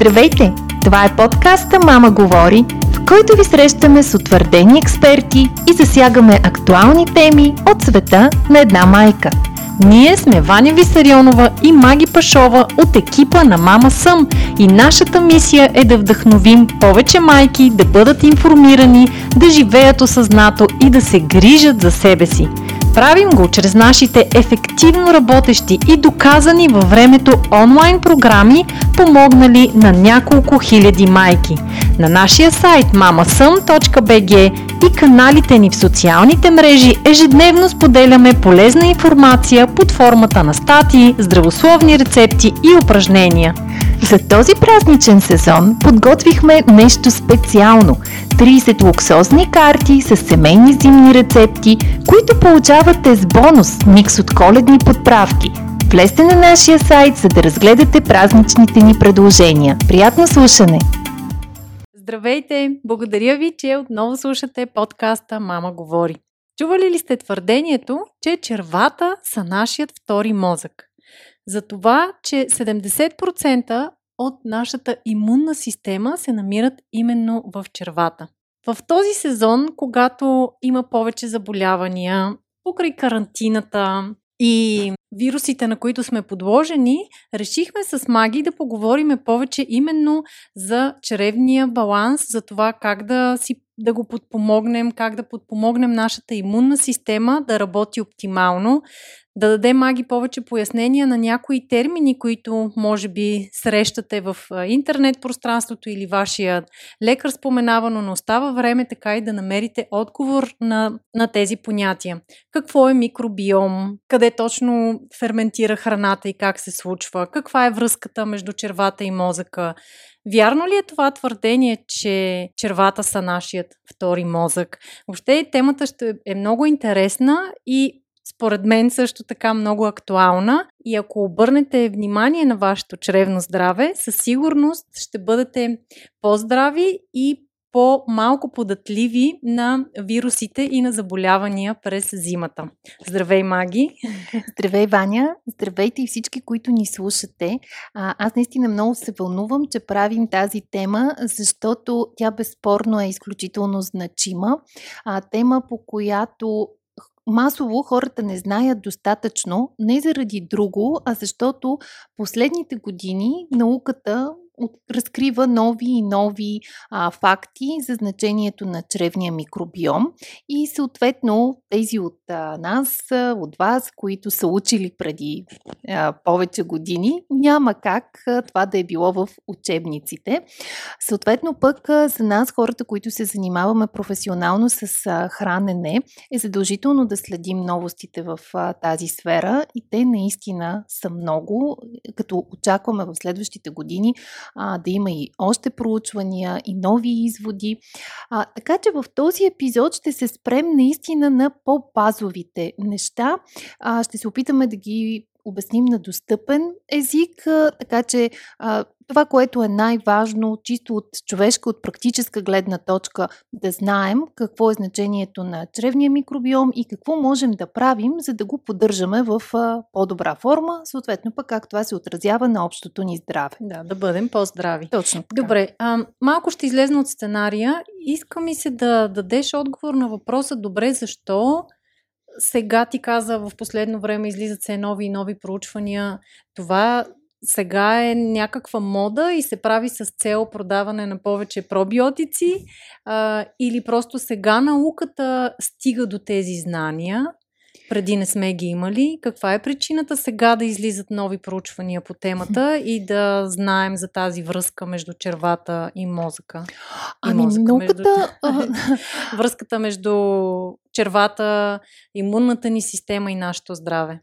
Здравейте! Това е подкаста Мама говори, в който ви срещаме с утвърдени експерти и засягаме актуални теми от света на една майка. Ние сме Ваня Висарионова и Маги Пашова от екипа на Мама Съм и нашата мисия е да вдъхновим повече майки да бъдат информирани, да живеят осъзнато и да се грижат за себе си – Правим го чрез нашите ефективно работещи и доказани във времето онлайн програми, помогнали на няколко хиляди майки. На нашия сайт mamasum.bg и каналите ни в социалните мрежи ежедневно споделяме полезна информация под формата на статии, здравословни рецепти и упражнения. За този празничен сезон подготвихме нещо специално – 30 луксозни карти с семейни зимни рецепти, които получавате с бонус микс от коледни подправки. Влезте на нашия сайт, за да разгледате празничните ни предложения. Приятно слушане! Здравейте! Благодаря ви, че отново слушате подкаста Мама говори. Чували ли сте твърдението, че червата са нашият втори мозък? За това, че 70% от нашата имунна система се намират именно в червата. В този сезон, когато има повече заболявания, покрай карантината и вирусите, на които сме подложени, решихме с Маги да поговориме повече именно за чревния баланс, за това как да си да го подпомогнем, как да подпомогнем нашата имунна система да работи оптимално, да даде маги повече пояснения на някои термини, които може би срещате в интернет пространството или вашия лекар споменава, но остава време така и да намерите отговор на, на тези понятия. Какво е микробиом? Къде точно ферментира храната и как се случва? Каква е връзката между червата и мозъка? Вярно ли е това твърдение, че червата са нашият втори мозък? Въобще темата ще е много интересна и според мен също така много актуална. И ако обърнете внимание на вашето чревно здраве, със сигурност ще бъдете по-здрави и по-малко податливи на вирусите и на заболявания през зимата. Здравей, Маги! Здравей, Ваня! Здравейте и всички, които ни слушате. А, аз наистина много се вълнувам, че правим тази тема, защото тя безспорно е изключително значима. А, тема, по която масово хората не знаят достатъчно, не заради друго, а защото последните години науката разкрива нови и нови а, факти за значението на чревния микробиом и съответно тези от а, нас, от вас, които са учили преди а, повече години, няма как а, това да е било в учебниците. Съответно пък а, за нас, хората, които се занимаваме професионално с а, хранене, е задължително да следим новостите в а, тази сфера и те наистина са много, като очакваме в следващите години а, да има и още проучвания и нови изводи. А, така че в този епизод ще се спрем наистина на по-базовите неща. А, ще се опитаме да ги обясним на достъпен език, така че а, това, което е най-важно, чисто от човешка, от практическа гледна точка, да знаем какво е значението на чревния микробиом и какво можем да правим, за да го поддържаме в а, по-добра форма, съответно пък как това се отразява на общото ни здраве. Да, да бъдем по-здрави. Точно така. Добре, а, малко ще излезна от сценария. Иска ми се да дадеш отговор на въпроса, добре, защо сега ти каза, в последно време излизат се нови и нови проучвания. Това сега е някаква мода и се прави с цел продаване на повече пробиотици а, или просто сега науката стига до тези знания преди не сме ги имали. Каква е причината сега да излизат нови проучвания по темата и да знаем за тази връзка между червата и мозъка? Ами, мозъка, науката... Между... връзката между червата, имунната ни система и нашето здраве.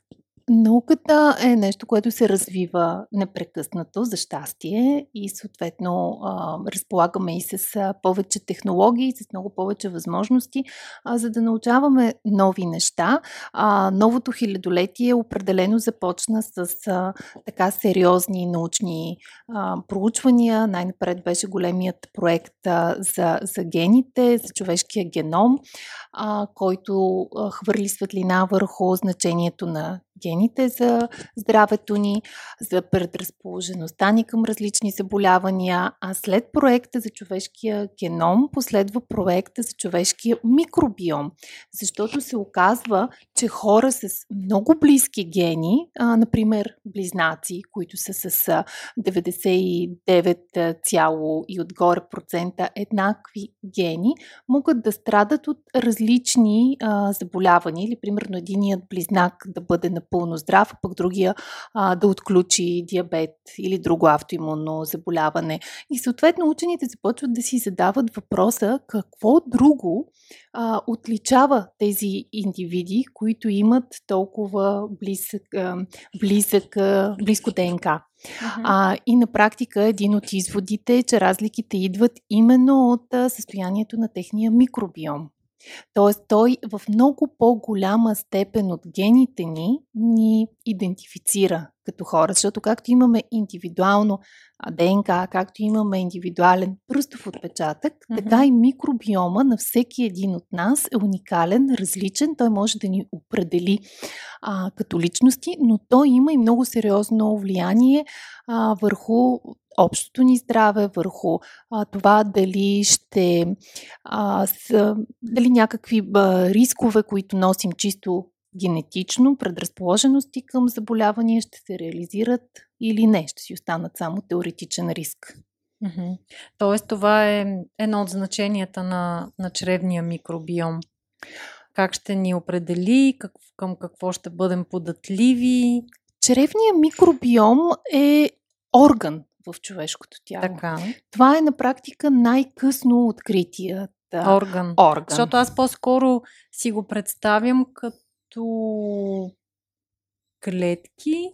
Науката е нещо, което се развива непрекъснато, за щастие, и съответно а, разполагаме и с а, повече технологии, с много повече възможности, а, за да научаваме нови неща. А, новото хилядолетие определено започна с а, така сериозни научни а, проучвания. Най-напред беше големият проект а, за, за гените, за човешкия геном, а, който а, хвърли светлина върху значението на гените за здравето ни, за предразположеността ни към различни заболявания, а след проекта за човешкия геном последва проекта за човешкия микробиом, защото се оказва, че хора с много близки гени, а, например близнаци, които са с 99 цяло и отгоре процента еднакви гени, могат да страдат от различни а, заболявания или примерно единият близнак да бъде напълно здрав, а пък другия а, да отключи диабет или друго автоимунно заболяване. И съответно учените започват да си задават въпроса какво друго а, отличава тези индивиди, които имат толкова близък, а, близък, а, близко ДНК. Uh-huh. А, и на практика един от изводите е, че разликите идват именно от а, състоянието на техния микробиом. Тоест, той в много по-голяма степен от гените ни ни идентифицира като хора, защото както имаме индивидуално ДНК, както имаме индивидуален пръстов отпечатък, mm-hmm. така и микробиома на всеки един от нас е уникален, различен. Той може да ни определи а, като личности, но той има и много сериозно влияние а, върху общото ни здраве, върху а, това дали ще а, с, дали някакви а, рискове, които носим чисто генетично, предразположености към заболявания ще се реализират или не, ще си останат само теоретичен риск. Mm-hmm. Тоест, това е едно от значенията на, на чревния микробиом. Как ще ни определи, как, към какво ще бъдем податливи? Чревният микробиом е орган в човешкото тяло. Така. Това е на практика най-късно откритият орган. орган. Защото аз по-скоро си го представям като клетки.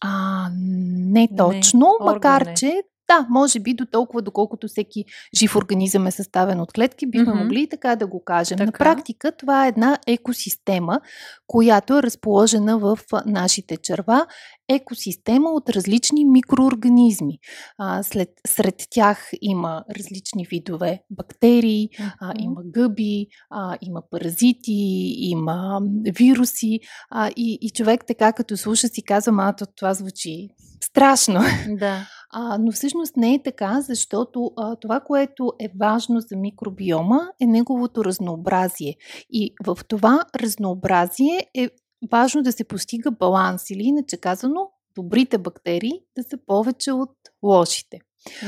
А, не точно, не, макар че да, може би до толкова, доколкото всеки жив организъм е съставен от клетки, бихме mm-hmm. могли така да го кажем. Така. На практика това е една екосистема, която е разположена в нашите черва. Екосистема от различни микроорганизми. А, след, сред тях има различни видове бактерии, mm-hmm. а, има гъби, а, има паразити, има вируси. А, и, и човек така като слуша си казва, а това звучи страшно. Да. А, но всъщност не е така, защото а, това, което е важно за микробиома, е неговото разнообразие. И в това разнообразие е важно да се постига баланс или иначе казано, добрите бактерии да са повече от лошите.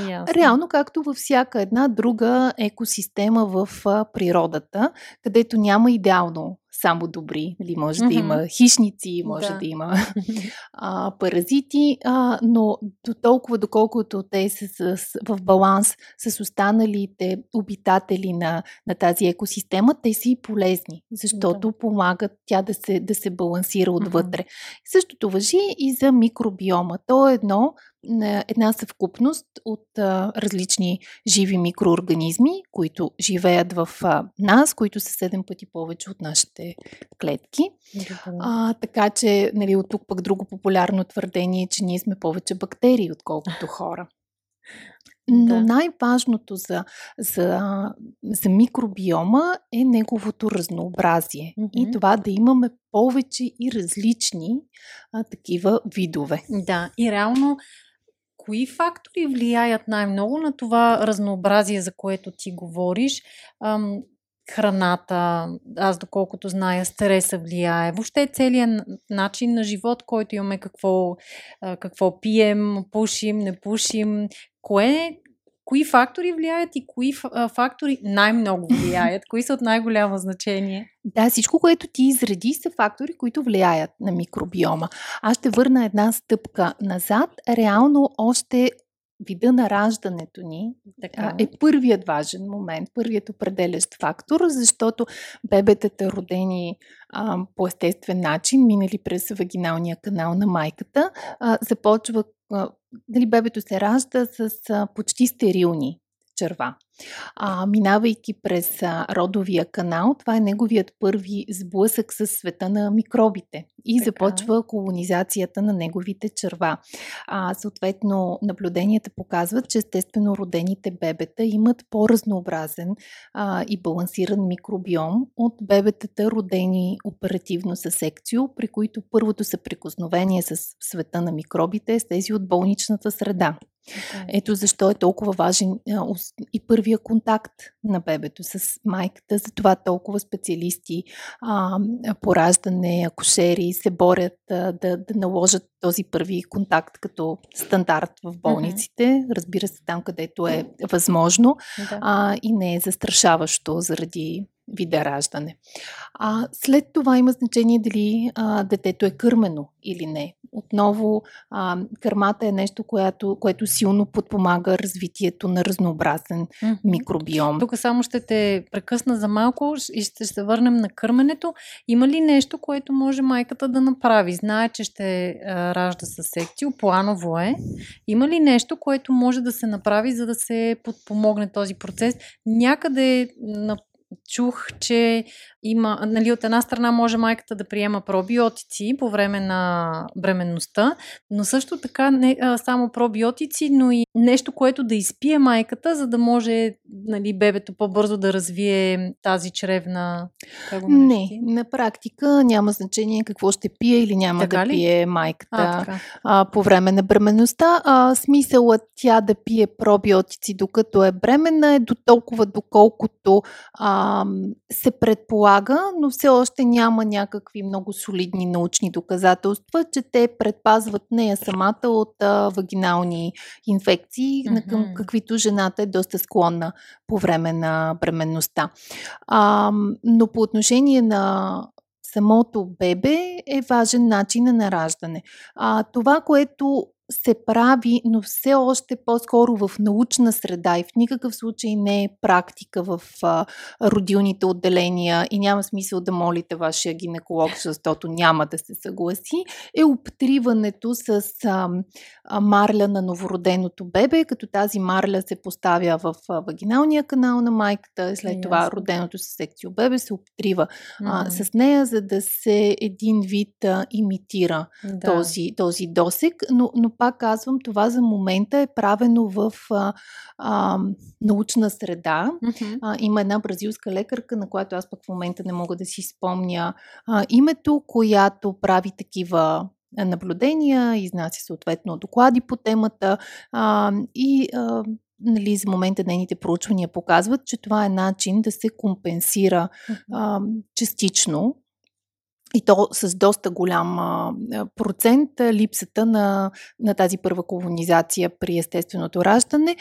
Ясно. Реално, както във всяка една друга екосистема в природата, където няма идеално само добри. Нали, може mm-hmm. да има хищници, може да, да има а, паразити, а, но до толкова, доколкото те са с, в баланс с останалите обитатели на, на тази екосистема, те са и полезни, защото да. помагат тя да се, да се балансира отвътре. Mm-hmm. Същото въжи и за микробиома. То е едно една съвкупност от а, различни живи микроорганизми, които живеят в а, нас, които са седем пъти повече от нашите клетки. А, така че, нали, от тук пък друго популярно твърдение е, че ние сме повече бактерии, отколкото хора. Но да. най-важното за, за, за микробиома е неговото разнообразие. Mm-hmm. И това да имаме повече и различни а, такива видове. Да, и реално кои фактори влияят най-много на това разнообразие, за което ти говориш? Ам, храната, аз доколкото зная, стреса влияе, въобще целият начин на живот, който имаме, какво, какво пием, пушим, не пушим, кое кои фактори влияят и кои фактори най-много влияят? Кои са от най-голямо значение? Да, всичко, което ти изреди, са фактори, които влияят на микробиома. Аз ще върна една стъпка назад. Реално още вида на раждането ни така. е първият важен момент, първият определящ фактор, защото бебетата, родени а, по естествен начин, минали през вагиналния канал на майката, а, започва, а, дали бебето се ражда с а, почти стерилни черва. А, минавайки през а, родовия канал, това е неговият първи сблъсък с света на микробите и така. започва колонизацията на неговите черва. А, съответно, наблюденията показват, че естествено родените бебета имат по-разнообразен а, и балансиран микробиом от бебетата, родени оперативно с секцио, при които първото съприкосновение с света на микробите е с тези от болничната среда. Ето защо е толкова важен и първия контакт на бебето с майката. Затова толкова специалисти а, по раждане, акушери се борят а, да, да наложат този първи контакт като стандарт в болниците. Разбира се, там където е възможно а, и не е застрашаващо заради вида раждане. А, след това има значение дали а, детето е кърмено или не. Отново, а, кърмата е нещо, което, което силно подпомага развитието на разнообразен mm-hmm. микробиом. Тук само ще те прекъсна за малко и ще се върнем на кърменето. Има ли нещо, което може майката да направи? Знае, че ще а, ражда със секцио, планово е. Има ли нещо, което може да се направи, за да се подпомогне този процес? Някъде на чух, че има, нали, от една страна може майката да приема пробиотици по време на бременността, но също така не а, само пробиотици, но и нещо, което да изпие майката, за да може нали, бебето по-бързо да развие тази чревна. не, на практика няма значение какво ще пие или няма така да ли? пие майката а, а, по време на бременността. А, смисълът тя да пие пробиотици докато е бременна е до толкова доколкото а, се предполага но все още няма някакви много солидни научни доказателства, че те предпазват нея самата от а, вагинални инфекции, mm-hmm. към каквито жената е доста склонна по време на бременността. А, но по отношение на самото бебе е важен начин на раждане. А, това, което се прави, но все още по-скоро в научна среда и в никакъв случай не е практика в а, родилните отделения. И няма смисъл да молите вашия гинеколог, защото няма да се съгласи, е обтриването с а, а, марля на новороденото бебе, като тази марля се поставя в а, вагиналния канал на майката и след това роденото с секцио бебе се обтрива а, с нея, за да се един вид а, имитира да. този, този досек, но, но пак казвам, това за момента е правено в а, а, научна среда. Mm-hmm. А, има една бразилска лекарка, на която аз пък в момента не мога да си спомня а, името, която прави такива наблюдения, изнася съответно доклади по темата а, и а, нали, за момента нейните проучвания показват, че това е начин да се компенсира а, частично и то с доста голям процент липсата на, на тази първа колонизация при естественото раждане.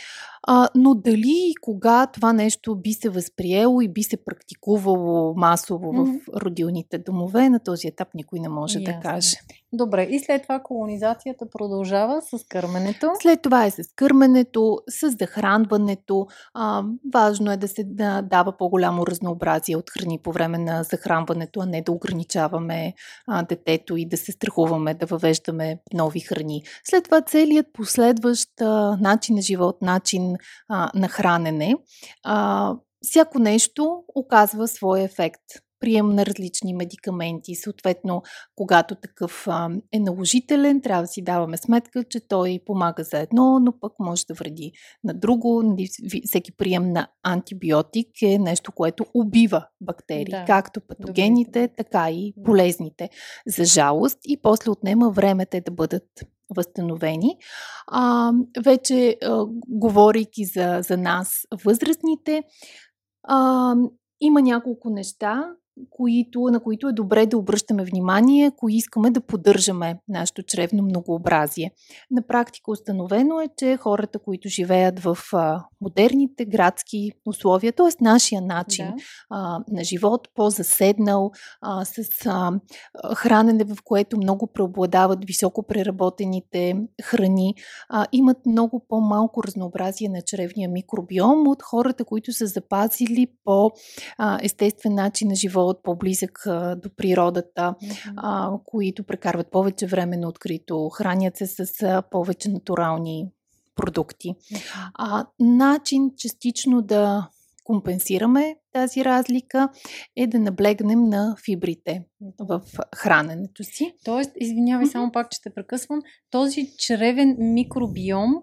А, но дали и кога това нещо би се възприело и би се практикувало масово mm-hmm. в родилните домове, на този етап никой не може Ясно. да каже. Добре, и след това колонизацията продължава с кърменето? След това е с кърменето, с захранването. А, важно е да се да, дава по-голямо разнообразие от храни по време на захранването, а не да ограничаваме а, детето и да се страхуваме да въвеждаме нови храни. След това целият последващ а, начин на живот, начин а, на хранене, а, всяко нещо оказва своя ефект прием на различни медикаменти. Съответно, когато такъв е наложителен, трябва да си даваме сметка, че той помага за едно, но пък може да вреди на друго. Нали, всеки прием на антибиотик е нещо, което убива бактерии, да. както патогените, Добре. така и полезните. За жалост и после отнема време те да бъдат възстановени. А, вече а, говорейки за, за нас, възрастните, а, има няколко неща, които, на които е добре да обръщаме внимание, ако искаме да поддържаме нашето чревно многообразие. На практика установено е, че хората, които живеят в а, модерните градски условия, т.е. нашия начин да. а, на живот, по-заседнал, а, с а, хранене, в което много преобладават високо преработените храни, а, имат много по-малко разнообразие на чревния микробиом от хората, които са запазили по-естествен начин на живот живот, по-близък до природата, mm-hmm. които прекарват повече време на открито, хранят се с повече натурални продукти. А, начин частично да компенсираме тази разлика е да наблегнем на фибрите в храненето си. Тоест, извинявай, само пак, че те прекъсвам, този чревен микробиом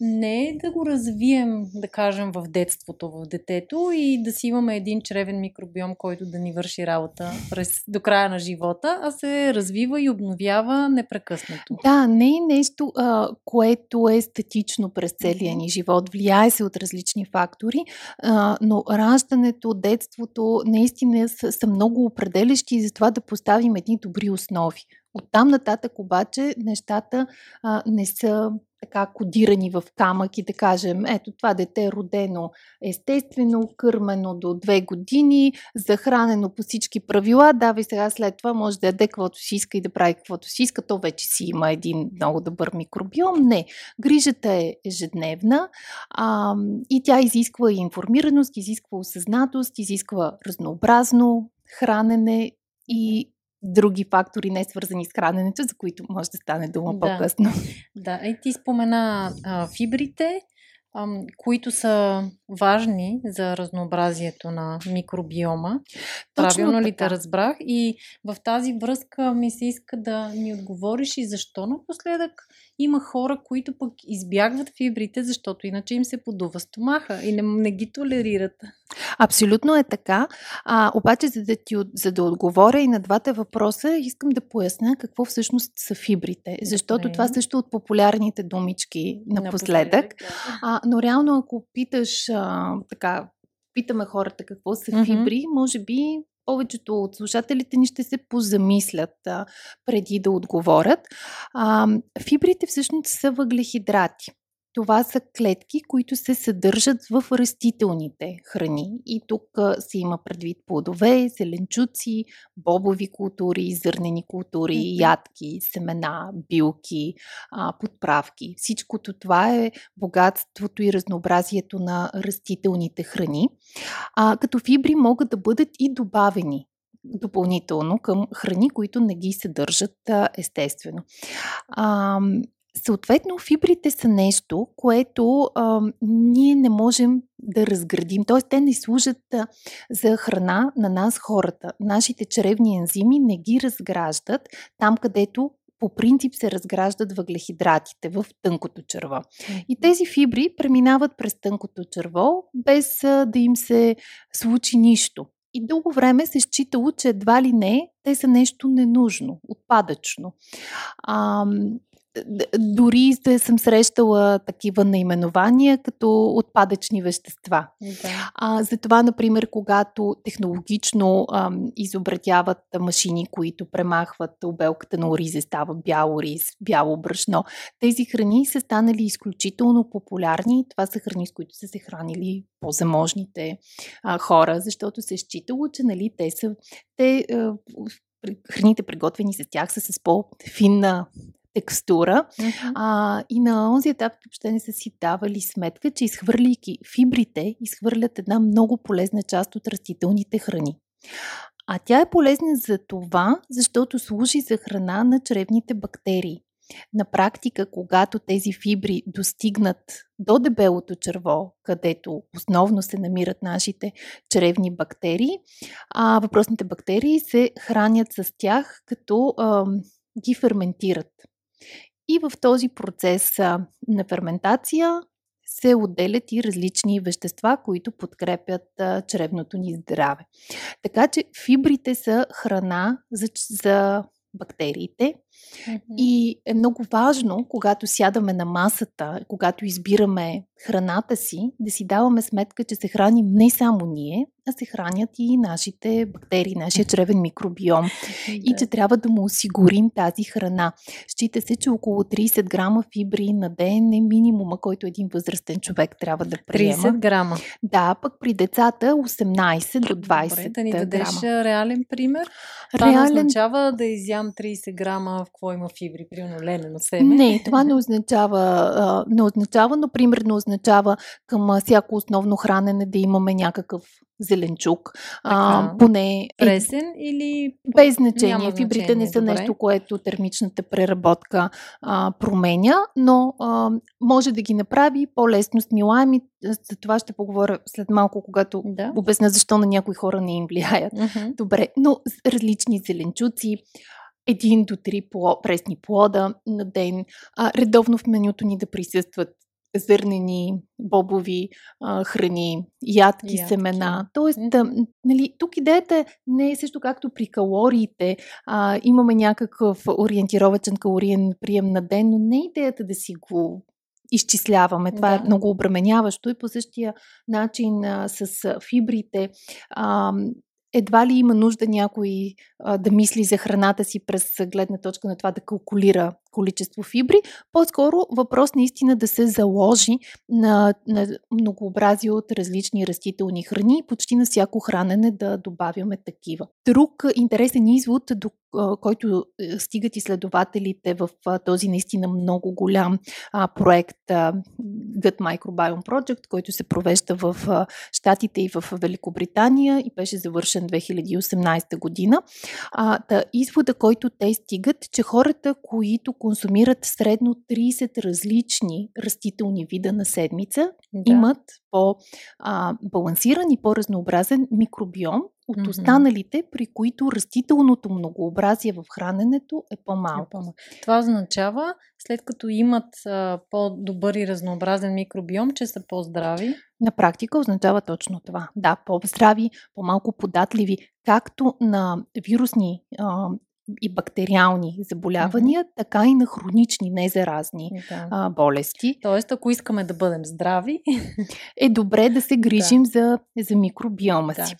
не да го развием, да кажем, в детството, в детето и да си имаме един чревен микробиом, който да ни върши работа през, до края на живота, а се развива и обновява непрекъснато. Да, не е нещо, а, което е статично през целия ни живот. Влияе се от различни фактори, а, но раждането, детството наистина са, са много определящи за това да поставим едни добри основи. Оттам нататък обаче нещата а, не са така кодирани в камък и да кажем, ето това дете е родено естествено, кърмено до две години, захранено по всички правила, да, и сега след това може да яде каквото си иска и да прави каквото си иска, то вече си има един много добър микробиом. Не, грижата е ежедневна а, и тя изисква и информираност, изисква осъзнатост, изисква разнообразно хранене и други фактори, не свързани с храненето, за които може да стане дума да. по-късно. Да, и ти спомена а, фибрите, а, които са важни за разнообразието на микробиома. Точно Правилно така. ли те разбрах? И в тази връзка ми се иска да ни отговориш и защо напоследък има хора, които пък избягват фибрите, защото иначе им се подува стомаха и не, не ги толерират. Абсолютно е така. А, обаче, за да, ти, за да отговоря и на двата въпроса, искам да поясня какво всъщност са фибрите. Защото Добре. това също от популярните думички напоследък. напоследък да. а, но реално, ако питаш а, така, питаме хората какво са mm-hmm. фибри, може би повечето от слушателите ни ще се позамислят а, преди да отговорят. А, фибрите всъщност са въглехидрати. Това са клетки, които се съдържат в растителните храни. И тук се има предвид плодове, зеленчуци, бобови култури, зърнени култури, ядки, семена, билки, подправки. Всичкото това е богатството и разнообразието на растителните храни. А, като фибри могат да бъдат и добавени допълнително към храни, които не ги съдържат естествено. А, Съответно, фибрите са нещо, което а, ние не можем да разградим. Т.е. те не служат а, за храна на нас хората. Нашите чревни ензими не ги разграждат там, където по принцип се разграждат въглехидратите в тънкото черво. И тези фибри преминават през тънкото черво, без а, да им се случи нищо. И дълго време се считало, че едва ли не те са нещо ненужно, отпадъчно. А, дори да съм срещала такива наименования като отпадъчни вещества. Да. А, затова, например, когато технологично а, изобретяват машини, които премахват обелката на оризе, става бял ориз, бяло брашно, тези храни са станали изключително популярни. Това са храни, с които са се хранили по-заможните а, хора, защото се е считало, че нали, те са те, а, храните приготвени с тях са с по-финна текстура. Uh-huh. А, и на онзи етап въобще не са си давали сметка, че изхвърляйки фибрите, изхвърлят една много полезна част от растителните храни. А тя е полезна за това, защото служи за храна на чревните бактерии. На практика, когато тези фибри достигнат до дебелото черво, където основно се намират нашите чревни бактерии, а въпросните бактерии се хранят с тях, като а, ги ферментират. И в този процес на ферментация се отделят и различни вещества, които подкрепят чревното ни здраве. Така че фибрите са храна за, за бактериите. Mm-hmm. И е много важно, когато сядаме на масата, когато избираме храната си, да си даваме сметка, че се храним не само ние, а се хранят и нашите бактерии, нашия чревен микробиом. И че трябва да му осигурим тази храна. Счита се, че около 30 грама фибри на ден е минимума, който един възрастен човек трябва да приема. 30 грама? Да, пък при децата 18 до 20 Добре, да ни дадеш грама. реален пример? Това реален... означава да изям 30 грама в какво има фибри, примерно ленено семе. Не, това не означава, не означава, но примерно означава към всяко основно хранене да имаме някакъв зеленчук. А, поне. Е Пресен или. Без значение. значение. Фибрите не са добре. нещо, което термичната преработка а, променя, но а, може да ги направи по-лесно смилаеми. За това ще поговоря след малко, когато да. обясня защо на някои хора не им влияят. Uh-huh. Добре, но различни зеленчуци един до три пресни плода на ден, а, редовно в менюто ни да присъстват зърнени, бобови а, храни, ядки, ядки. семена. Тоест, mm-hmm. нали, тук идеята не е също както при калориите. А, имаме някакъв ориентировачен калориен прием на ден, но не е идеята да си го изчисляваме. Това е да. е много обременяващо и по същия начин а, с фибрите. А, едва ли има нужда някой а, да мисли за храната си през гледна точка на това да калкулира количество фибри. По-скоро въпрос наистина да се заложи на, на многообразие от различни растителни храни и почти на всяко хранене да добавяме такива. Друг интересен извод, до който е, стигат изследователите в този наистина много голям проект Gut Microbiome Project, който се провежда в Штатите и в Великобритания и беше завършен 2018 година. Извода, който те стигат, че хората, които консумират средно 30 различни растителни вида на седмица, да. имат по-балансиран и по-разнообразен микробиом от mm-hmm. останалите, при които растителното многообразие в храненето е по-малко. Е Това означава, след като имат а, по-добър и разнообразен микробиом, че са по-здрави? На практика означава точно това. Да, по-здрави, по-малко податливи, както на вирусни а, и бактериални заболявания, mm-hmm. така и на хронични, незаразни да. а, болести. Тоест, ако искаме да бъдем здрави, е добре да се грижим да. За, за микробиома да. си.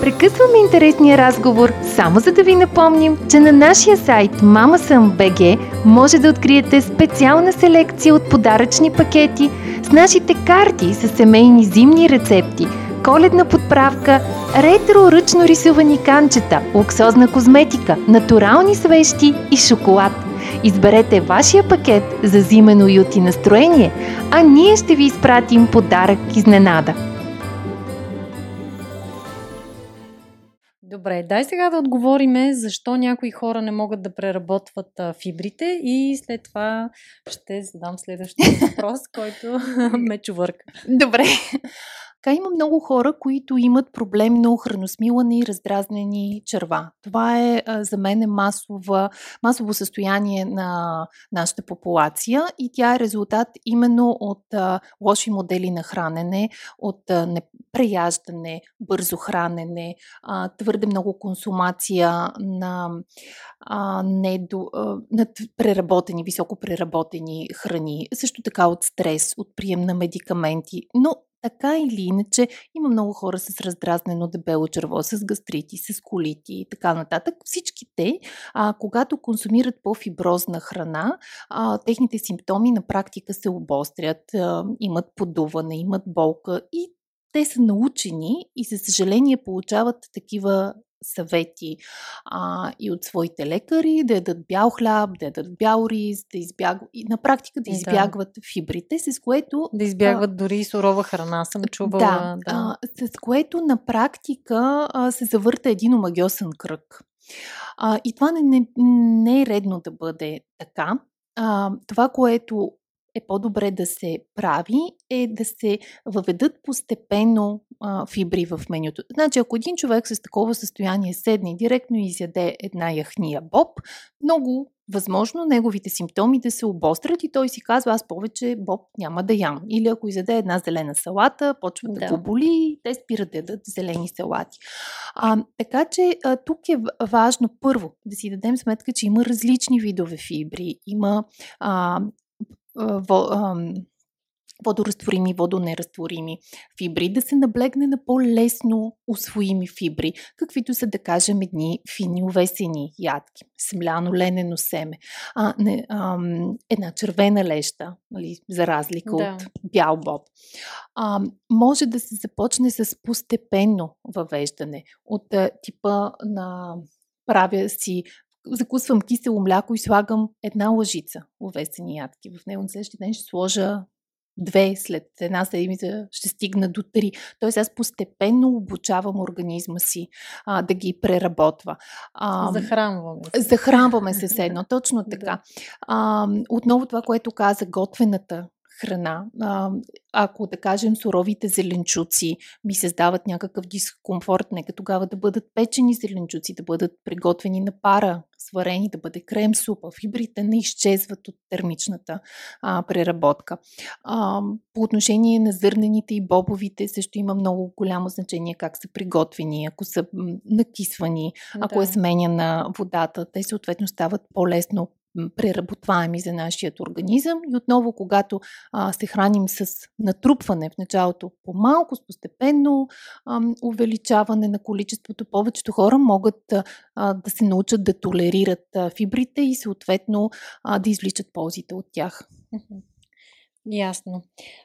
Прекъсваме интересния разговор, само за да ви напомним, че на нашия сайт mamasam.bg може да откриете специална селекция от подаръчни пакети с нашите карти с семейни зимни рецепти – коледна подправка, ретро ръчно рисувани канчета, луксозна козметика, натурални свещи и шоколад. Изберете вашия пакет за зимен уют и настроение, а ние ще ви изпратим подарък изненада. Добре, дай сега да отговориме защо някои хора не могат да преработват фибрите и след това ще задам следващия въпрос, който ме чувърка. Добре. Така има много хора, които имат проблемно храносмилане и раздразнени черва. Това е за мен е масово състояние на нашата популация и тя е резултат именно от а, лоши модели на хранене, от а, непреяждане, бързо хранене, а, твърде много консумация на, а, недо, а, на преработени, високо преработени храни, също така от стрес, от прием на медикаменти. Но така или иначе, има много хора с раздразнено дебело черво, с гастрити, с колити и така нататък. Всички те, а, когато консумират по-фиброзна храна, а, техните симптоми на практика се обострят, а, имат подуване, имат болка и те са научени и за съжаление получават такива съвети а, и от своите лекари, да ядат бял хляб, да ядат бял рис, да избягват, и на практика да избягват да. фибрите, с което... Да избягват а, дори сурова храна, съм чувала. Да, да. А, с което на практика а, се завърта един омагиосен кръг. А, и това не, не, не е редно да бъде така. А, това, което е по-добре да се прави, е да се въведат постепенно а, фибри в менюто. Значи, ако един човек с такова състояние седне директно и изяде една яхния боб, много възможно неговите симптоми да се обострят и той си казва, аз повече боб няма да ям. Или ако изяде една зелена салата, почва да, да го боли, те спират да ядат зелени салати. А, така че а, тук е важно първо да си дадем сметка, че има различни видове фибри. Има а, водоразтворими, водонеразтворими фибри, да се наблегне на по-лесно усвоими фибри, каквито са, да кажем, едни фини увесени ядки, семляно ленено семе, а, не, а, една червена леща, нали, за разлика да. от бял боб. А, може да се започне с постепенно въвеждане от а, типа на правя си закусвам кисело мляко и слагам една лъжица овесени ядки. В него на следващия ден ще сложа две, след една седмица ще стигна до три. Тоест аз постепенно обучавам организма си а, да ги преработва. А, захранваме се. Захранваме се с едно, точно така. А, отново това, което каза, готвената храна. А, ако, да кажем, суровите зеленчуци ми създават някакъв дискомфорт, нека тогава да бъдат печени зеленчуци, да бъдат приготвени на пара, сварени, да бъде крем супа. Фибрите не изчезват от термичната а, преработка. А, по отношение на зърнените и бобовите също има много голямо значение как са приготвени, ако са накисвани, ако е да. е сменяна водата, те съответно стават по-лесно преработваеми за нашия организъм. И отново, когато а, се храним с натрупване в началото по-малко, с постепенно а, увеличаване на количеството, повечето хора могат а, да се научат да толерират а, фибрите и съответно а, да извличат ползите от тях. Ясно.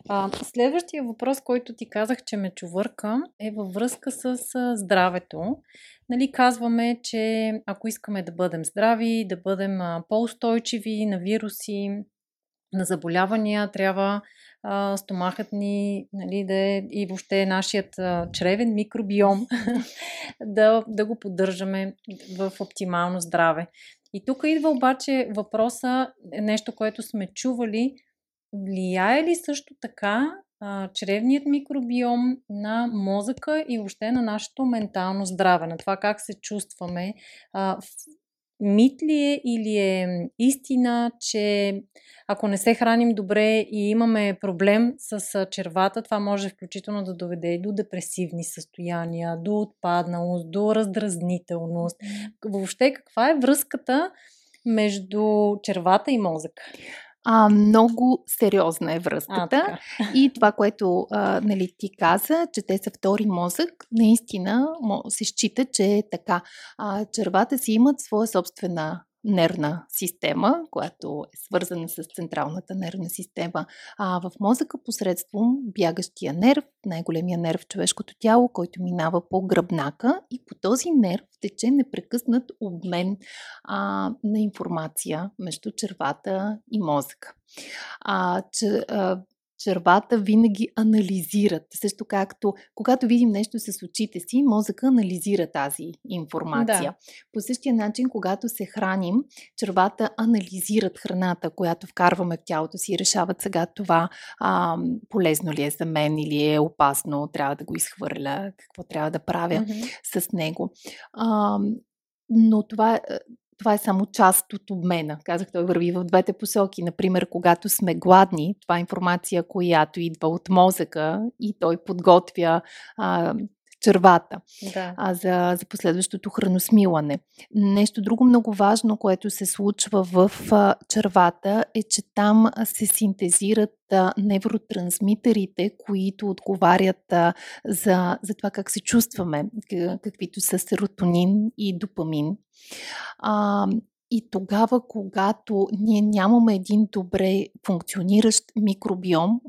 А, следващия въпрос, който ти казах, че ме чувърка, е във връзка с здравето. Нали, казваме, че ако искаме да бъдем здрави, да бъдем по-устойчиви на вируси, на заболявания, трябва а, стомахът ни нали, да е и въобще нашият а, чревен микробиом да, да го поддържаме в оптимално здраве. И тук идва обаче въпроса, нещо, което сме чували, влияе ли също така а, чревният микробиом на мозъка и въобще на нашето ментално здраве, на това как се чувстваме. А, мит ли е или е истина, че ако не се храним добре и имаме проблем с червата, това може включително да доведе и до депресивни състояния, до отпадналост, до раздразнителност. Въобще каква е връзката между червата и мозъка? А, много сериозна е връзката. А, и това, което а, нали, ти каза, че те са втори мозък, наистина се счита, че е така. А, червата си имат своя собствена нервна система, която е свързана с централната нервна система, а в мозъка посредством бягащия нерв, най-големия нерв в човешкото тяло, който минава по гръбнака и по този нерв тече непрекъснат обмен а, на информация между червата и мозъка. А, че, а, червата винаги анализират. Също както когато видим нещо с очите си, мозъка анализира тази информация. Да. По същия начин, когато се храним, червата анализират храната, която вкарваме в тялото си и решават сега това а, полезно ли е за мен или е опасно, трябва да го изхвърля, какво трябва да правя mm-hmm. с него. А, но това това е само част от обмена. Казах, той върви в двете посоки. Например, когато сме гладни, това е информация, която идва от мозъка и той подготвя а, червата да. а, за, за последващото храносмилане. Нещо друго много важно, което се случва в а, червата е, че там се синтезират а, невротрансмитерите, които отговарят а, за, за това как се чувстваме, каквито са серотонин и допамин. А, и тогава, когато ние нямаме един добре функциониращ микробиом,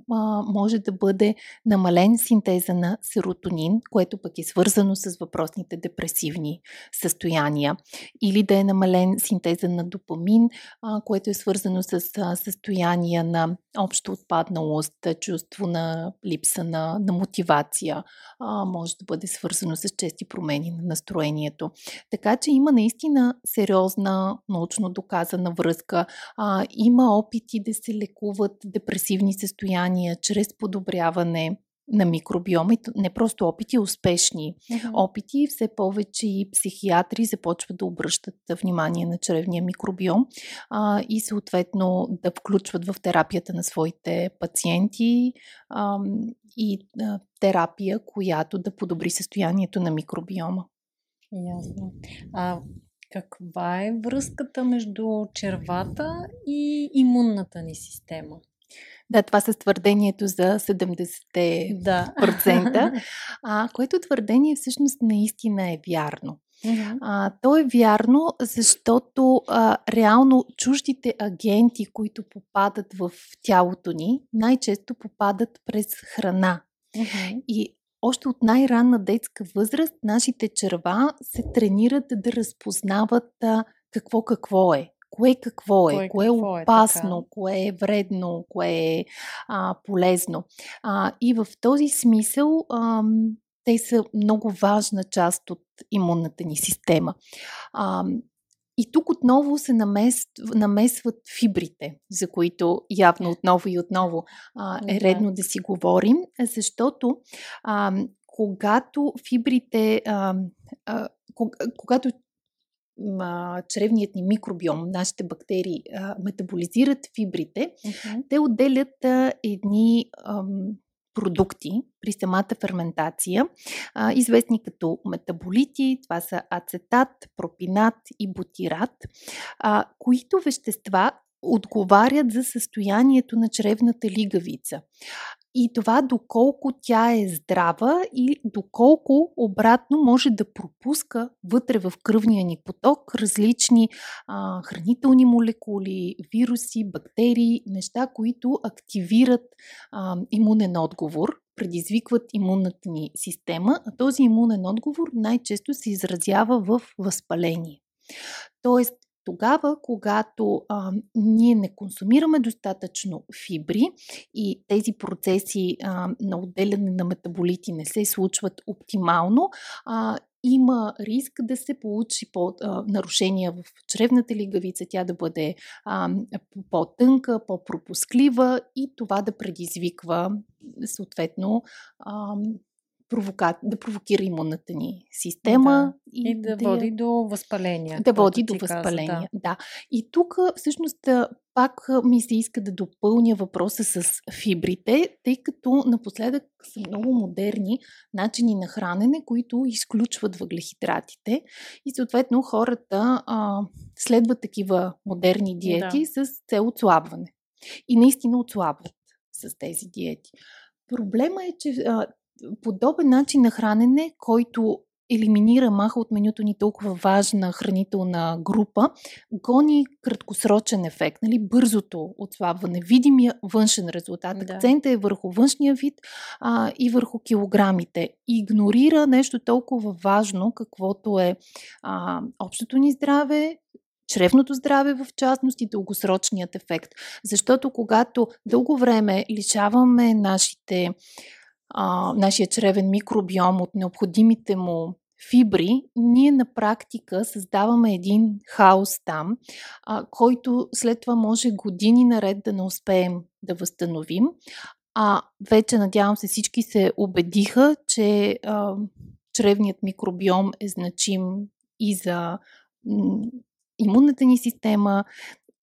може да бъде намален синтеза на серотонин, което пък е свързано с въпросните депресивни състояния, или да е намален синтеза на допамин, което е свързано с състояния на общо отпадналост, чувство на липса на, на мотивация, може да бъде свързано с чести промени на настроението. Така че има наистина сериозна научно доказана връзка. А, има опити да се лекуват депресивни състояния чрез подобряване на микробиома. Не просто опити, успешни uh-huh. опити. Все повече и психиатри започват да обръщат внимание на чревния микробиом а, и съответно да включват в терапията на своите пациенти а, и а, терапия, която да подобри състоянието на микробиома. Ясно. А каква е връзката между червата и имунната ни система? Да, това с твърдението за 70%, да. а, което твърдение всъщност наистина е вярно. Uh-huh. А, то е вярно, защото а, реално чуждите агенти, които попадат в тялото ни, най-често попадат през храна. Uh-huh. И още от най-ранна детска възраст нашите черва се тренират да разпознават а, какво какво е. Кое какво е, кое, кое е опасно, е, кое е вредно, кое е а, полезно. А, и в този смисъл а, те са много важна част от имунната ни система. А, и тук отново се намес, намесват фибрите, за които явно отново и отново а, е редно да си говорим, защото а, когато фибрите, а, а, когато а, чревният ни микробиом, нашите бактерии а, метаболизират фибрите, uh-huh. те отделят а, едни продукти при самата ферментация, а, известни като метаболити, това са ацетат, пропинат и бутират, а, които вещества отговарят за състоянието на чревната лигавица и това доколко тя е здрава и доколко обратно може да пропуска вътре в кръвния ни поток различни а, хранителни молекули, вируси, бактерии, неща, които активират а, имунен отговор, предизвикват имунната ни система, а този имунен отговор най-често се изразява в възпаление. Тоест, тогава, когато а, ние не консумираме достатъчно фибри и тези процеси а, на отделяне на метаболити не се случват оптимално, а, има риск да се получи по, а, нарушения в чревната лигавица, тя да бъде а, по-тънка, по-пропусклива и това да предизвиква съответно а, провока... да провокира имунната ни система. Да. И, и да, да води до възпаление. Да води до възпаление, каза, да. да. И тук всъщност пак ми се иска да допълня въпроса с фибрите, тъй като напоследък са много модерни начини на хранене, които изключват въглехидратите и съответно хората а, следват такива модерни диети да. с цел отслабване. И наистина отслабват с тези диети. Проблема е, че а, подобен начин на хранене, който елиминира, маха от менюто ни толкова важна хранителна група, гони краткосрочен ефект, нали, бързото отслабване, видимия външен резултат. Да. Акцента е върху външния вид а, и върху килограмите. Игнорира нещо толкова важно, каквото е а, общото ни здраве, чревното здраве в частност и дългосрочният ефект. Защото когато дълго време лишаваме нашите а, нашия чревен микробиом от необходимите му фибри, ние на практика създаваме един хаос там, а, който след това може години наред да не успеем да възстановим. А вече, надявам се, всички се убедиха, че а, чревният микробиом е значим и за имунната ни система,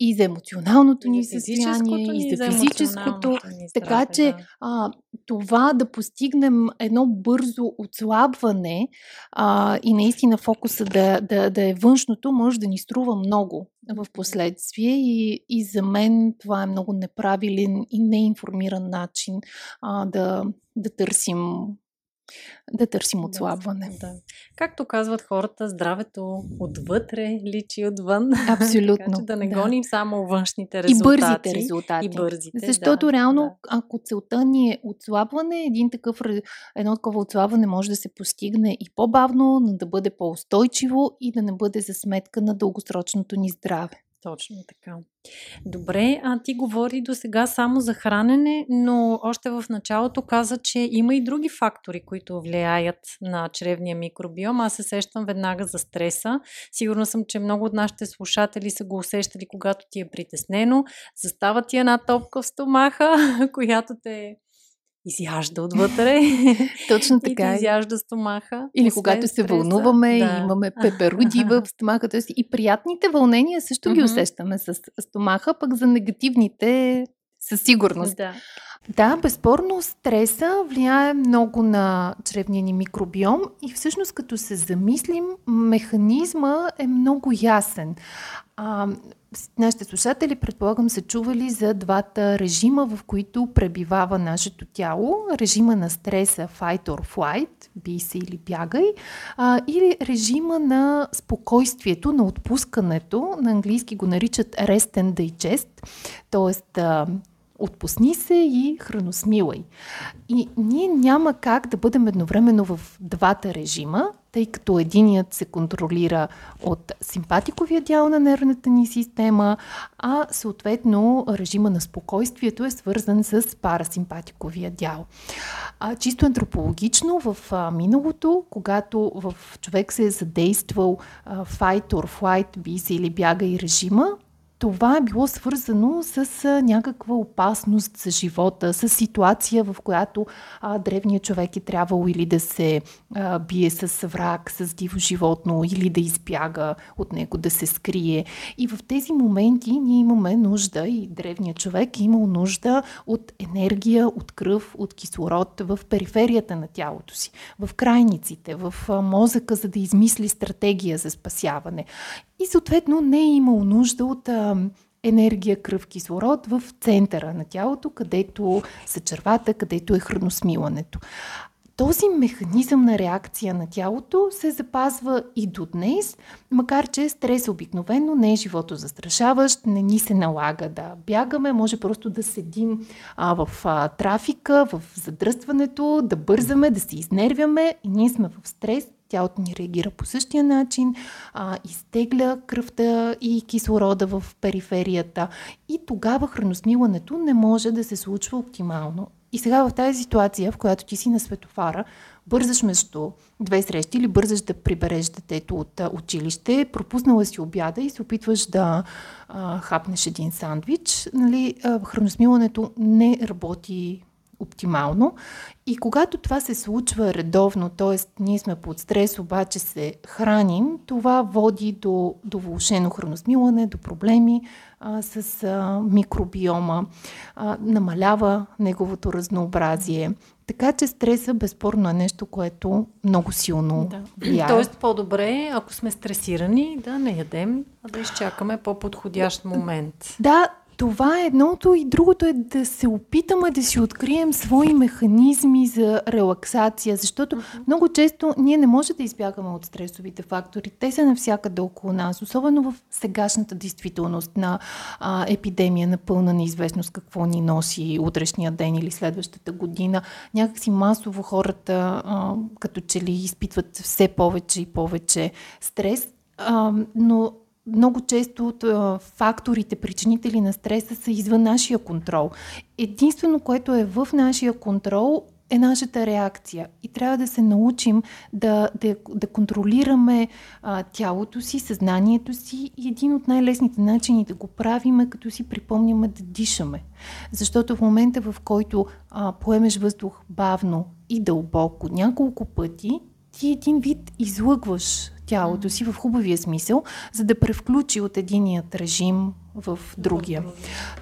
и за емоционалното ни състояние, и за физическото. Ни така че да. а, това да постигнем едно бързо отслабване а, и наистина фокуса да, да, да е външното, може да ни струва много в последствие и, и за мен това е много неправилен и неинформиран начин а, да, да търсим да търсим отслабване. Да. Както казват хората, здравето отвътре личи отвън. Абсолютно. така, че да не да. гоним само външните резултати. И бързите резултати. И бързите, Защото да, реално, да. ако целта ни е отслабване, един такъв, едно такова отслабване може да се постигне и по-бавно, но да бъде по-устойчиво и да не бъде за сметка на дългосрочното ни здраве. Точно така. Добре, а ти говори до сега само за хранене, но още в началото каза, че има и други фактори, които влияят на чревния микробиом. Аз се сещам веднага за стреса. Сигурна съм, че много от нашите слушатели са го усещали, когато ти е притеснено. Застава ти една топка в стомаха, която те изяжда отвътре. Точно така. И изяжда стомаха. Или когато се вълнуваме да. и имаме пеперуди в стомаха. Тоест и приятните вълнения също ги усещаме с стомаха, пък за негативните със сигурност. Да. Да, безспорно стреса влияе много на чревния ни микробиом и всъщност като се замислим, механизма е много ясен. А, нашите слушатели, предполагам, са чували за двата режима, в които пребивава нашето тяло. Режима на стреса fight or flight, би се или бягай, а, или режима на спокойствието, на отпускането, на английски го наричат rest and digest, т.е отпусни се и храносмилай. И ние няма как да бъдем едновременно в двата режима, тъй като единият се контролира от симпатиковия дял на нервната ни система, а съответно режима на спокойствието е свързан с парасимпатиковия дял. А, чисто антропологично в а, миналото, когато в човек се е задействал а, fight or flight, би се или бяга и режима, това е било свързано с някаква опасност за живота, с ситуация, в която древният човек е трябвало или да се а, бие с враг, с диво животно, или да избяга от него, да се скрие. И в тези моменти ние имаме нужда, и древният човек е имал нужда от енергия, от кръв, от кислород в периферията на тялото си, в крайниците, в мозъка, за да измисли стратегия за спасяване. И съответно не е имал нужда от а, енергия, кръв, кислород в центъра на тялото, където са червата, където е храносмилането. Този механизъм на реакция на тялото се запазва и до днес, макар че стрес обикновено не е живото застрашаващ, не ни се налага да бягаме, може просто да седим а, в а, трафика, в задръстването, да бързаме, да се изнервяме и ние сме в стрес, тялото ни реагира по същия начин, а, изтегля кръвта и кислорода в периферията и тогава храносмилането не може да се случва оптимално. И сега в тази ситуация, в която ти си на светофара, бързаш между две срещи или бързаш да прибереш детето от училище, пропуснала си обяда и се опитваш да а, хапнеш един сандвич, нали, а, храносмилането не работи оптимално. И когато това се случва редовно, т.е. ние сме под стрес, обаче се храним, това води до, до влушено храносмилане, до проблеми а, с а, микробиома, а, намалява неговото разнообразие. Така че стреса безспорно е нещо, което много силно да. влияе. Тоест по-добре, ако сме стресирани, да не ядем, а да изчакаме по-подходящ момент. Да, това е едното и другото е да се опитаме да си открием свои механизми за релаксация, защото uh-huh. много често ние не можем да избягаме от стресовите фактори. Те са навсякъде около нас, особено в сегашната действителност на а, епидемия, на пълна неизвестност какво ни носи утрешния ден или следващата година. Някакси масово хората а, като че ли изпитват все повече и повече стрес. А, но много често от факторите, причинители на стреса са извън нашия контрол. Единствено, което е в нашия контрол е нашата реакция. И трябва да се научим да, да, да контролираме а, тялото си, съзнанието си и един от най-лесните начини да го правим е като си припомняме да дишаме. Защото в момента, в който а, поемеш въздух бавно и дълбоко няколко пъти, ти един вид излъгваш тялото си в хубавия смисъл, за да превключи от единият режим в другия.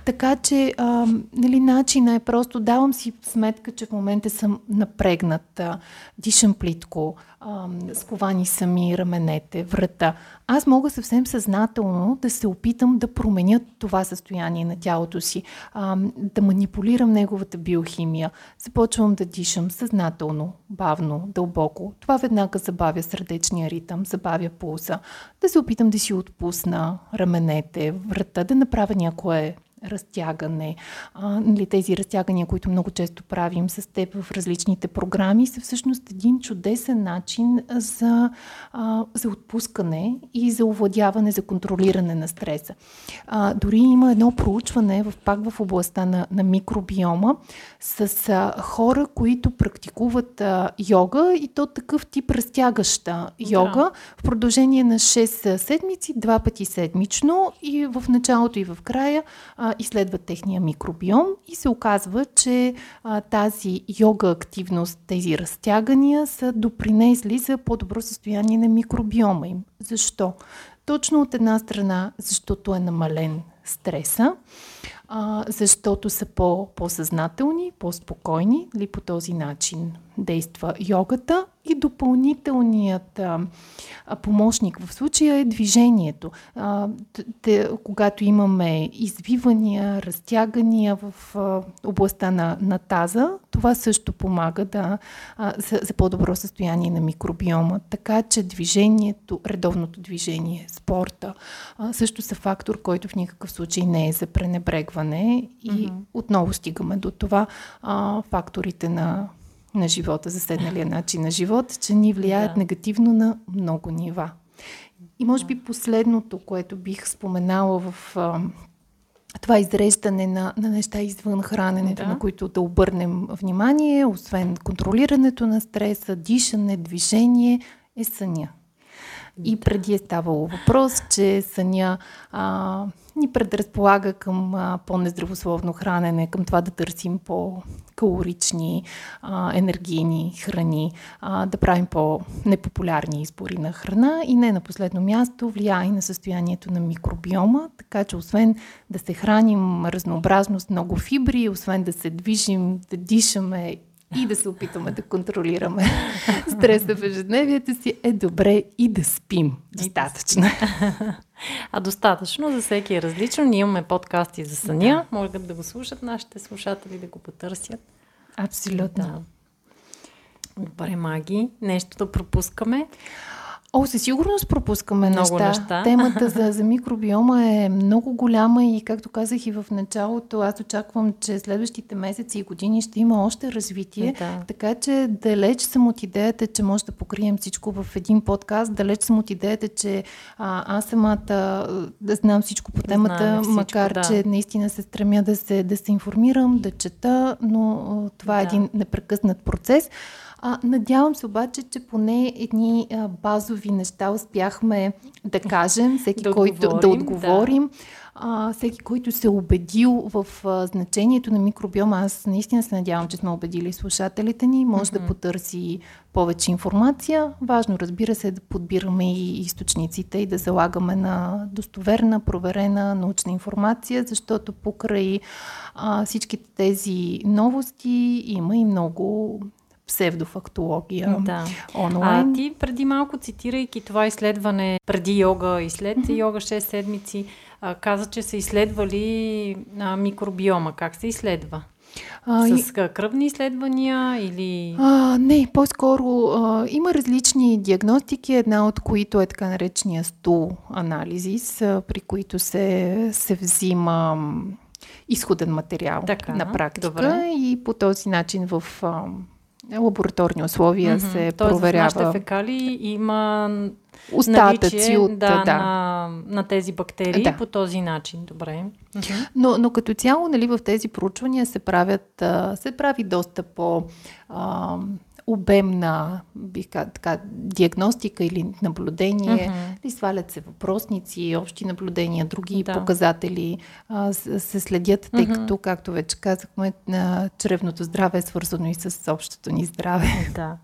Така че, а, нали, начина е просто, давам си сметка, че в момента съм напрегната, дишам плитко, а, сковани сами раменете, врата. Аз мога съвсем съзнателно да се опитам да променя това състояние на тялото си, а, да манипулирам неговата биохимия. Започвам да дишам съзнателно, бавно, дълбоко. Това веднага забавя сърдечния ритъм, забавя пулса. Да се опитам да си отпусна раменете, врата, да направя някое разтягане. А, нали, тези разтягания, които много често правим с теб в различните програми, са всъщност един чудесен начин за, а, за отпускане и за овладяване, за контролиране на стреса. А, дори има едно проучване в, пак в областта на, на микробиома с а, хора, които практикуват а, йога и то такъв тип разтягаща йога да. в продължение на 6 седмици, два пъти седмично и в началото и в края а, изследват техния микробиом и се оказва, че а, тази йога активност, тези разтягания са допринесли за по-добро състояние на микробиома им. Защо? Точно от една страна, защото е намален стреса, а, защото са по, по-съзнателни, по-спокойни, ли по този начин действа йогата и допълнителният а, помощник в случая е движението. А, те, когато имаме извивания, разтягания в а, областта на, на таза, това също помага да, а, за, за по-добро състояние на микробиома. Така че движението, редовното движение, спорта а, също са фактор, който в никакъв случай не е за пренебрегване и mm-hmm. отново стигаме до това а, факторите на на живота, заседналия начин на живот, че ни влияят да. негативно на много нива. И може би последното, което бих споменала в а, това изреждане на, на неща извън храненето, да. на които да обърнем внимание, освен контролирането на стреса, дишане, движение, е съня. И преди е ставало въпрос, че съня а, ни предразполага към а, по-нездравословно хранене, към това да търсим по-калорични, а, енергийни храни, а, да правим по-непопулярни избори на храна. И не на последно място влияе и на състоянието на микробиома, така че освен да се храним разнообразно с много фибри, освен да се движим, да дишаме и да се опитаме да контролираме стреса в ежедневието си, е добре и да спим достатъчно. А достатъчно за всеки е различно. Ние имаме подкасти за съня. Да. Могат да го слушат нашите слушатели, да го потърсят. Абсолютно. Да. Добре, маги. Нещо да пропускаме. О, със сигурност пропускаме много неща. неща. Темата за, за микробиома е много голяма и, както казах и в началото, аз очаквам, че следващите месеци и години ще има още развитие. Да. Така че далеч съм от идеята, че може да покрием всичко в един подкаст. Далеч съм от идеята, че а, аз самата да знам всичко по темата, всичко, макар да. че наистина се стремя да се, да се информирам, да чета, но това да. е един непрекъснат процес. А, надявам се обаче, че поне едни а, базови неща успяхме да кажем, всеки да който отговорим, да отговорим. Да. А, всеки, който се е убедил в а, значението на микробиома, аз наистина се надявам, че сме убедили слушателите ни, може mm-hmm. да потърси повече информация. Важно, разбира се, да подбираме и източниците и да залагаме на достоверна, проверена научна информация, защото покрай а, всичките тези новости има и много псевдофактология да. онлайн. А ти преди малко, цитирайки това изследване преди йога и след mm-hmm. йога 6 седмици, каза, че са изследвали микробиома. Как се изследва? А, С кръвни изследвания или... А, не, по-скоро а, има различни диагностики, една от които е така наречения стул анализис, а, при които се, се взима изходен материал така, на практика добре. и по този начин в а, лабораторни условия mm-hmm. се Тоест, проверява. Тоест в фекали има остатъци наличие, от да, да. На, на тези бактерии да. по този начин. Добре. Mm-hmm. Но, но като цяло нали, в тези проучвания се правят, се прави доста по а, обемна бих, така, диагностика или наблюдение. Mm-hmm. И свалят се въпросници, общи наблюдения, други да. показатели а, се следят, тъй mm-hmm. като, както вече казахме, на чревното здраве е свързано и с общото ни здраве. Да.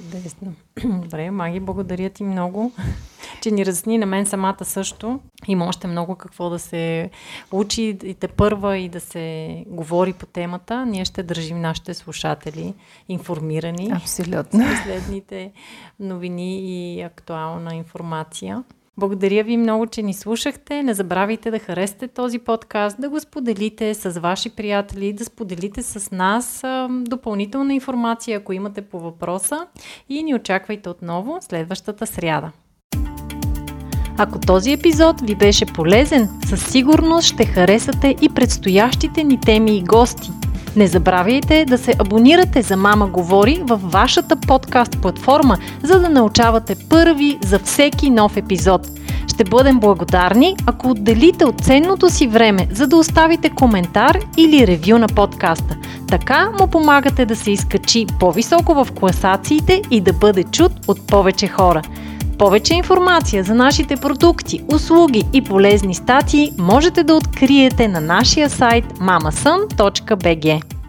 Чудесно. Добре, Маги, благодаря ти много, че ни разясни на мен самата също. Има още много какво да се учи и те първа и да се говори по темата. Ние ще държим нашите слушатели информирани. Абсолютно. Последните новини и актуална информация. Благодаря ви много, че ни слушахте. Не забравяйте да харесате този подкаст, да го споделите с ваши приятели, да споделите с нас допълнителна информация, ако имате по въпроса и ни очаквайте отново следващата сряда. Ако този епизод ви беше полезен, със сигурност ще харесате и предстоящите ни теми и гости – не забравяйте да се абонирате за Мама Говори във вашата подкаст платформа, за да научавате първи за всеки нов епизод. Ще бъдем благодарни, ако отделите от ценното си време, за да оставите коментар или ревю на подкаста. Така му помагате да се изкачи по-високо в класациите и да бъде чут от повече хора. Повече информация за нашите продукти, услуги и полезни статии можете да откриете на нашия сайт mamasun.bg.